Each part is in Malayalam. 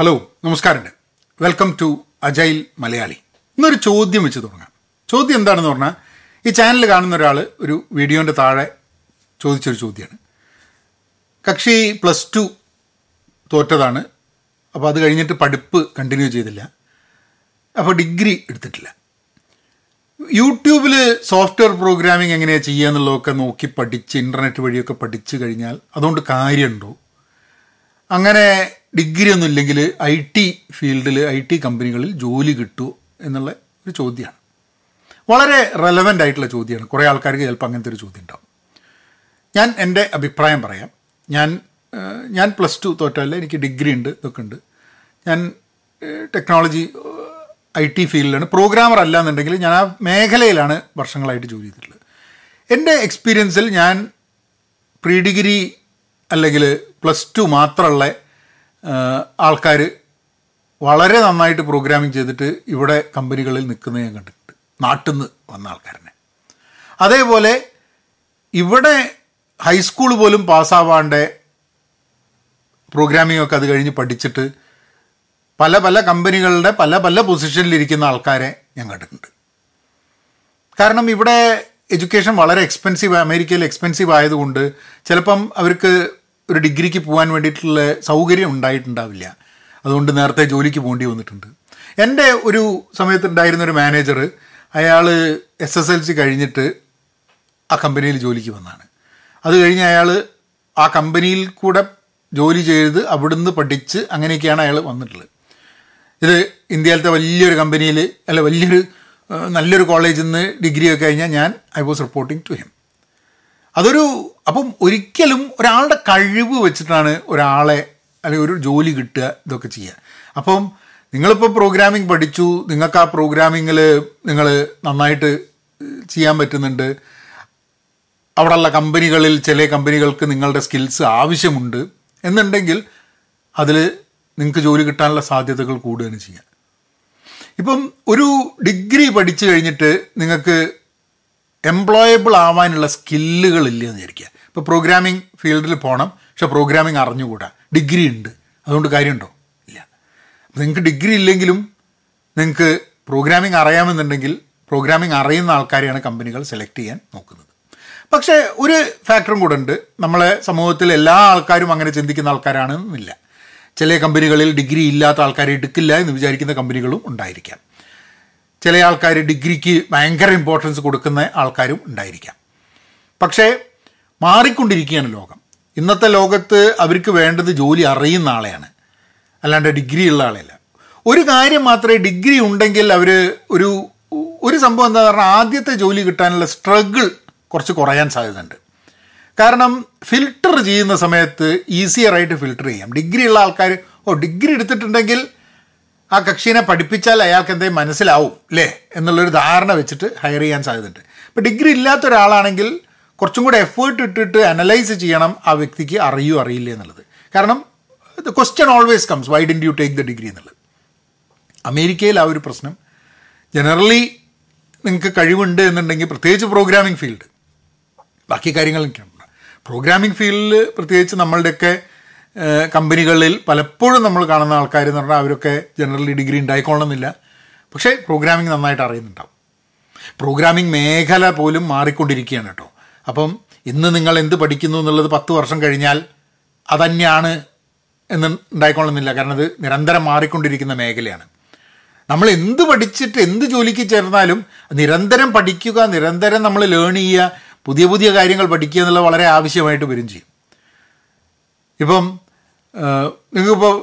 ഹലോ നമസ്കാരമുണ്ട് വെൽക്കം ടു അജൈൽ മലയാളി ഇന്നൊരു ചോദ്യം വെച്ച് തുടങ്ങാം. ചോദ്യം എന്താണെന്ന് പറഞ്ഞാൽ ഈ ചാനൽ കാണുന്ന ഒരാൾ ഒരു വീഡിയോന്റെ താഴെ ചോദിച്ചൊരു ചോദ്യമാണ് കക്ഷി പ്ലസ് ടു തോറ്റതാണ്. അപ്പോൾ അത് കഴിഞ്ഞിട്ട് പഠിപ്പ് കണ്ടിന്യൂ ചെയ്തില്ല. അപ്പോൾ ഡിഗ്രി എടുത്തിട്ടില്ല. യൂട്യൂബിൽ സോഫ്റ്റ്വെയർ പ്രോഗ്രാമിംഗ് എങ്ങനെയാണ് ചെയ്യുക എന്നുള്ളതൊക്കെ നോക്കി പഠിച്ച് ഇന്റർനെറ്റ് വഴിയൊക്കെ പഠിച്ചു കഴിഞ്ഞാൽ അതുകൊണ്ട് കാര്യമുണ്ടോ? അങ്ങനെ ഡിഗ്രി ഒന്നും ഇല്ലെങ്കിൽ ഐ ടി ഫീൽഡിൽ ഐ ടി കമ്പനികളിൽ ജോലി കിട്ടുമോ എന്നുള്ള ഒരു ചോദ്യമാണ് വളരെ റെലവന്റ് ആയിട്ടുള്ള ചോദ്യമാണ് കുറേ ആൾക്കാർക്ക് ചിലപ്പോൾ അങ്ങനത്തെ ഒരു ചോദ്യം ഉണ്ടാവും. ഞാൻ എന്റെ അഭിപ്രായം പറയാം. ഞാൻ ഞാൻ പ്ലസ് ടു തോറ്റല്ല എനിക്ക് ഡിഗ്രി ഉണ്ട് ഇതൊക്കെ ഉണ്ട്. ഞാൻ ടെക്നോളജി ഐ ടി ഫീൽഡിലാണ്. പ്രോഗ്രാമർ അല്ല എന്നുണ്ടെങ്കിൽ ഞാൻ ആ മേഖലയിലാണ് വർഷങ്ങളായിട്ട് ജോലി ചെയ്തിട്ടുള്ളത്. എന്റെ എക്സ്പീരിയൻസിൽ ഞാൻ പ്രീ ഡിഗ്രി അല്ലെങ്കിൽ പ്ലസ് ടു മാത്രമുള്ള ആൾക്കാർ വളരെ നന്നായിട്ട് പ്രോഗ്രാമിംഗ് ചെയ്തിട്ട് ഇവിടെ കമ്പനികളിൽ നിൽക്കുന്നത് ഞാൻ കണ്ടിട്ടുണ്ട്. നാട്ടിൽ നിന്ന് വന്ന ആൾക്കാരനെ. അതേപോലെ ഇവിടെ ഹൈസ്കൂൾ പോലും പാസ്സാവാണ്ട് പ്രോഗ്രാമിംഗ് ഒക്കെ അത് കഴിഞ്ഞ് പഠിച്ചിട്ട് പല പല കമ്പനികളുടെ പല പല പൊസിഷനിലിരിക്കുന്ന ആൾക്കാരെ ഞാൻ കണ്ടിട്ടുണ്ട്. കാരണം ഇവിടെ എഡ്യൂക്കേഷൻ വളരെ എക്സ്പെൻസീവ് അമേരിക്കയിൽ എക്സ്പെൻസീവ് ആയതുകൊണ്ട് ചിലപ്പം അവർക്ക് ഒരു ഡിഗ്രിക്ക് പോകാൻ വേണ്ടിയിട്ടുള്ള സൗകര്യം ഉണ്ടായിട്ടുണ്ടാവില്ല. അതുകൊണ്ട് നേരത്തെ ജോലിക്ക് പോകേണ്ടി വന്നിട്ടുണ്ട്. എന്റെ ഒരു സമയത്തുണ്ടായിരുന്ന ഒരു മാനേജർ അയാൾ എസ് എസ് എൽ സി കഴിഞ്ഞിട്ട് ആ കമ്പനിയിൽ ജോലിക്ക് വന്നാണ്. അത് കഴിഞ്ഞ് അയാൾ ആ കമ്പനിയിൽ കൂടെ ജോലി ചെയ്ത് അവിടുന്ന് പഠിച്ച് അങ്ങനെയൊക്കെയാണ് അയാൾ വന്നിട്ടുള്ളത്. ഇത് ഇന്ത്യയിലത്തെ വലിയൊരു കമ്പനിയിൽ അല്ല വലിയൊരു നല്ലൊരു കോളേജിൽ നിന്ന് ഡിഗ്രി ഒക്കെ കഴിഞ്ഞാൽ ഞാൻ I was reporting to him അതൊരു അപ്പം ഒരിക്കലും ഒരാളുടെ കഴിവ് വെച്ചിട്ടാണ് ഒരാളെ അല്ലെങ്കിൽ ഒരു ജോലി കിട്ടുക ഇതൊക്കെ ചെയ്യുക. അപ്പം നിങ്ങളിപ്പോൾ പ്രോഗ്രാമിംഗ് പഠിച്ചു നിങ്ങൾക്ക് ആ പ്രോഗ്രാമിങ്ങിൽ നിങ്ങൾ നന്നായിട്ട് ചെയ്യാൻ പറ്റുന്നുണ്ട്. അവിടെയുള്ള കമ്പനികളിൽ ചില കമ്പനികൾക്ക് നിങ്ങളുടെ സ്കിൽസ് ആവശ്യമുണ്ട് എന്നുണ്ടെങ്കിൽ അതിൽ നിങ്ങൾക്ക് ജോലി കിട്ടാനുള്ള സാധ്യതകൾ കൂടുകയാണ് ചെയ്യുക. ഇപ്പം ഒരു ഡിഗ്രി പഠിച്ചു കഴിഞ്ഞിട്ട് നിങ്ങൾക്ക് എംപ്ലോയബിൾ ആവാനുള്ള സ്കില്ലുകൾ ഇല്ല എന്ന് വിചാരിക്കുക. ഇപ്പോൾ പ്രോഗ്രാമിംഗ് ഫീൽഡിൽ പോകണം പക്ഷെ പ്രോഗ്രാമിംഗ് അറിഞ്ഞുകൂടാ. ഡിഗ്രി ഉണ്ട്. അതുകൊണ്ട് കാര്യമുണ്ടോ? ഇല്ല. നിങ്ങൾക്ക് ഡിഗ്രി ഇല്ലെങ്കിലും നിങ്ങൾക്ക് പ്രോഗ്രാമിംഗ് അറിയാമെന്നുണ്ടെങ്കിൽ പ്രോഗ്രാമിംഗ് അറിയുന്ന ആൾക്കാരെയാണ് കമ്പനികൾ സെലക്ട് ചെയ്യാൻ നോക്കുന്നത്. പക്ഷേ ഒരു ഫാക്ടറും കൂടെ ഉണ്ട്. നമ്മളെ സമൂഹത്തിൽ എല്ലാ ആൾക്കാരും അങ്ങനെ ചിന്തിക്കുന്ന ആൾക്കാരാണെന്നില്ല. ചില കമ്പനികളിൽ ഡിഗ്രി ഇല്ലാത്ത ആൾക്കാരെ എടുക്കില്ല എന്ന് വിചാരിക്കുന്ന കമ്പനികളും ഉണ്ടായിരിക്കാം. ചില ആൾക്കാർ ഡിഗ്രിക്ക് ഭയങ്കര ഇമ്പോർട്ടൻസ് കൊടുക്കുന്ന ആൾക്കാരും ഉണ്ടായിരിക്കാം. പക്ഷേ മാറിക്കൊണ്ടിരിക്കുകയാണ് ലോകം. ഇന്നത്തെ ലോകത്ത് അവർക്ക് വേണ്ടത് ജോലി അറിയുന്ന ആളെയാണ്. അല്ലാണ്ട് ഡിഗ്രി ഉള്ള ആളെയല്ല. ഒരു കാര്യം മാത്രമേ ഡിഗ്രി ഉണ്ടെങ്കിൽ അവർ ഒരു ഒരു സംഭവം എന്താ പറഞ്ഞാൽ ആദ്യത്തെ ജോലി കിട്ടാനുള്ള സ്ട്രഗിൾ കുറച്ച് കുറയാൻ സാധ്യതയുണ്ട്. കാരണം ഫിൽട്ടർ ചെയ്യുന്ന സമയത്ത് ഈസിയറായിട്ട് ഫിൽട്ടർ ചെയ്യാം. ഡിഗ്രി ഉള്ള ആൾക്കാർ ഓ ഡിഗ്രി എടുത്തിട്ടുണ്ടെങ്കിൽ ആ കക്ഷീനെ പഠിപ്പിച്ചാൽ അയാൾക്ക് എന്തെങ്കിലും മനസ്സിലാവും അല്ലേ എന്നുള്ളൊരു ധാരണ വെച്ചിട്ട് ഹയർ ചെയ്യാൻ സാധ്യതയുണ്ട്. ഇപ്പോൾ ഡിഗ്രി ഇല്ലാത്ത ഒരാളാണെങ്കിൽ കുറച്ചും കൂടെ എഫേർട്ട് ഇട്ടിട്ട് അനലൈസ് ചെയ്യണം ആ വ്യക്തിക്ക് അറിയോ അറിയില്ല എന്നുള്ളത്. കാരണം the question always comes why didn't you take the degree എന്നുള്ളത്. അമേരിക്കയിൽ ആ ഒരു പ്രശ്നം. ജനറലി നിങ്ങൾക്ക് കഴിവുണ്ട് എന്നുണ്ടെങ്കിൽ പ്രത്യേകിച്ച് പ്രോഗ്രാമിംഗ് ഫീൽഡ് ബാക്കി കാര്യങ്ങളൊക്കെയാണ് പ്രോഗ്രാമിംഗ് ഫീൽഡിൽ പ്രത്യേകിച്ച് നമ്മളുടെയൊക്കെ കമ്പനികളിൽ പലപ്പോഴും നമ്മൾ കാണുന്ന ആൾക്കാർ എന്ന് പറഞ്ഞാൽ അവരൊക്കെ ജനറലി ഡിഗ്രി ഉണ്ടായിക്കൊള്ളണമെന്നില്ല പക്ഷേ പ്രോഗ്രാമിംഗ് നന്നായിട്ട് അറിയുന്നുണ്ടാവും. പ്രോഗ്രാമിംഗ് മേഖല പോലും മാറിക്കൊണ്ടിരിക്കുകയാണ് കേട്ടോ. അപ്പം ഇന്ന് നിങ്ങൾ എന്ത് പഠിക്കുന്നു എന്നുള്ളത് പത്ത് വർഷം കഴിഞ്ഞാൽ അതന്നെയാണ് എന്ന് ഉണ്ടായിക്കൊള്ളണമെന്നില്ല കാരണം അത് നിരന്തരം മാറിക്കൊണ്ടിരിക്കുന്ന മേഖലയാണ്. നമ്മൾ എന്ത് പഠിച്ചിട്ട് എന്ത് ജോലിക്ക് ചേർന്നാലും നിരന്തരം പഠിക്കുക നിരന്തരം നമ്മൾ ലേൺ ചെയ്യുക പുതിയ പുതിയ കാര്യങ്ങൾ പഠിക്കുക എന്നുള്ളത് വളരെ ആവശ്യമായിട്ട് വരും ചെയ്യും. ഇപ്പം നിങ്ങൾക്കിപ്പോൾ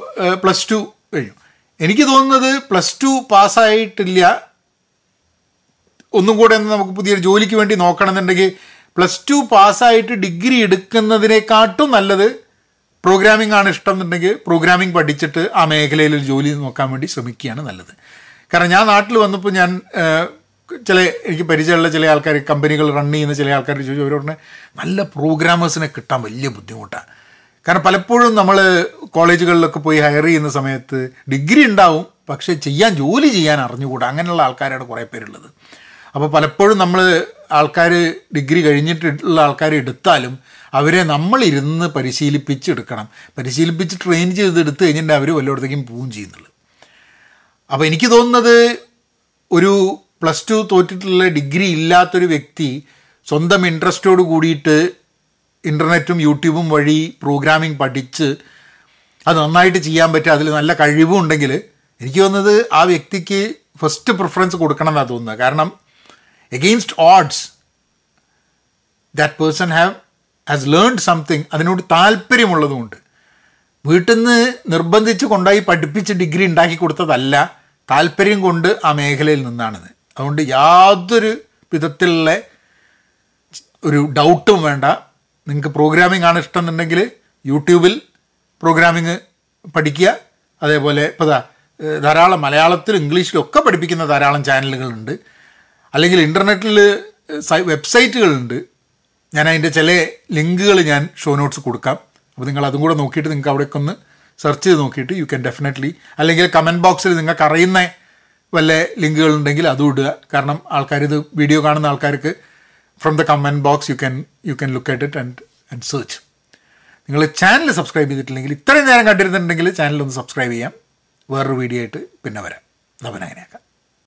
പ്ലസ് ടു കഴിഞ്ഞു. എനിക്ക് തോന്നുന്നത് പ്ലസ് ടു പാസ്സായിട്ടില്ല. ഒന്നും കൂടെ ഒന്ന് നമുക്ക് പുതിയൊരു ജോലിക്ക് വേണ്ടി നോക്കണമെന്നുണ്ടെങ്കിൽ പ്ലസ് ടു പാസ്സായിട്ട് ഡിഗ്രി എടുക്കുന്നതിനെക്കാട്ടും നല്ലത് പ്രോഗ്രാമിംഗ് ആണ് ഇഷ്ടം എന്നുണ്ടെങ്കിൽ പ്രോഗ്രാമിംഗ് പഠിച്ചിട്ട് ആ മേഖലയിൽ ഒരു ജോലി നോക്കാൻ വേണ്ടി ശ്രമിക്കുകയാണ് നല്ലത്. കാരണം ഞാൻ നാട്ടിൽ വന്നപ്പോൾ ഞാൻ ചില എനിക്ക് പരിചയമുള്ള ചില ആൾക്കാർ കമ്പനികൾ റൺ ചെയ്യുന്ന ചില ആൾക്കാർ ചോദിച്ചു അവരോട് നല്ല പ്രോഗ്രാമേഴ്സിനെ കിട്ടാൻ വലിയ ബുദ്ധിമുട്ടാണ് കാരണം പലപ്പോഴും നമ്മൾ കോളേജുകളിലൊക്കെ പോയി ഹയർ ചെയ്യുന്ന സമയത്ത് ഡിഗ്രി ഉണ്ടാവും പക്ഷേ ചെയ്യാൻ ജോലി ചെയ്യാൻ അറിഞ്ഞുകൂടാ. അങ്ങനെയുള്ള ആൾക്കാരാണ് കുറേ പേരുള്ളത്. അപ്പോൾ പലപ്പോഴും നമ്മൾ ആൾക്കാർ ഡിഗ്രി കഴിഞ്ഞിട്ടുള്ള ആൾക്കാർ എടുത്താലും അവരെ നമ്മളിരുന്ന് പരിശീലിപ്പിച്ചെടുക്കണം. പരിശീലിപ്പിച്ച് ട്രെയിൻ ചെയ്തെടുത്ത് കഴിഞ്ഞിട്ടുണ്ടെങ്കിൽ അവർ വല്ലയിടത്തേക്കും പോവുകയും ചെയ്യുന്നുള്ളൂ അപ്പോൾ എനിക്ക് തോന്നുന്നത് ഒരു പ്ലസ് ടു തോറ്റിട്ടുള്ള ഡിഗ്രി ഇല്ലാത്തൊരു വ്യക്തി സ്വന്തം ഇൻട്രസ്റ്റോട് കൂടിയിട്ട് ഇന്റർനെറ്റും യൂട്യൂബും വഴി പ്രോഗ്രാമിംഗ് പഠിച്ച് അത് നന്നായിട്ട് ചെയ്യാൻ പറ്റുക അതിൽ നല്ല കഴിവും ഉണ്ടെങ്കിൽ എനിക്ക് തോന്നുന്നത് ആ വ്യക്തിക്ക് ഫസ്റ്റ് പ്രിഫറൻസ് കൊടുക്കണം എന്നാണ് തോന്നുന്നത്. കാരണം against odds that person have has learned something അതിനോട് താല്പര്യമുള്ളതുകൊണ്ട്. വീട്ടിൽ നിന്ന് നിർബന്ധിച്ച് കൊണ്ടുപോയി പഠിപ്പിച്ച് ഡിഗ്രി ഉണ്ടാക്കി കൊടുത്തതല്ല താല്പര്യം കൊണ്ട് ആ മേഖലയിൽ നിന്നാണിത്. അതുകൊണ്ട് യാതൊരു വിധത്തിലുള്ള ഒരു ഡൗട്ടും വേണ്ട. നിങ്ങൾക്ക് പ്രോഗ്രാമിംഗ് ആണ് ഇഷ്ടം എന്നുണ്ടെങ്കിൽ യൂട്യൂബിൽ പ്രോഗ്രാമിംഗ് പഠിക്കുക. അതേപോലെ ഇപ്പോൾ ധാരാളം മലയാളത്തിലും ഇംഗ്ലീഷിലും ഒക്കെ പഠിപ്പിക്കുന്ന ധാരാളം ചാനലുകളുണ്ട്. അല്ലെങ്കിൽ ഇന്റർനെറ്റിൽ വെബ്സൈറ്റുകളുണ്ട് ഞാൻ അതിന്റെ ചില ലിങ്കുകൾ ഞാൻ ഷോ നോട്ട്സ് കൊടുക്കാം. അപ്പോൾ നിങ്ങൾ അതും കൂടെ നോക്കിയിട്ട് നിങ്ങൾക്ക് അവിടേക്ക് ഒന്ന് സെർച്ച് ചെയ്ത് നോക്കിയിട്ട് യു ക്യാൻ ഡെഫിനറ്റ്ലി അല്ലെങ്കിൽ കമന്റ് ബോക്സിൽ നിങ്ങൾക്ക് അറിയുന്ന വല്ല ലിങ്കുകളുണ്ടെങ്കിൽ അതും ഇടുക. കാരണം ആൾക്കാർ ഇത് വീഡിയോ കാണുന്ന ആൾക്കാർക്ക് from the comment box you can you can look at it and and search നിങ്ങൾ ചാനൽ സബ്സ്ക്രൈബ് ചെയ്തിട്ടില്ലെങ്കിൽ ഇത്രയും നേരം കണ്ടിരുന്നുണ്ടെങ്കിൽ ചാനൽ ഒന്ന് സബ്സ്ക്രൈബ് ചെയ്യാം. വേറൊരു വീഡിയോ ആയിട്ട് പിന്നെ വരാം. അപ്പം അങ്ങനെയാക്കാം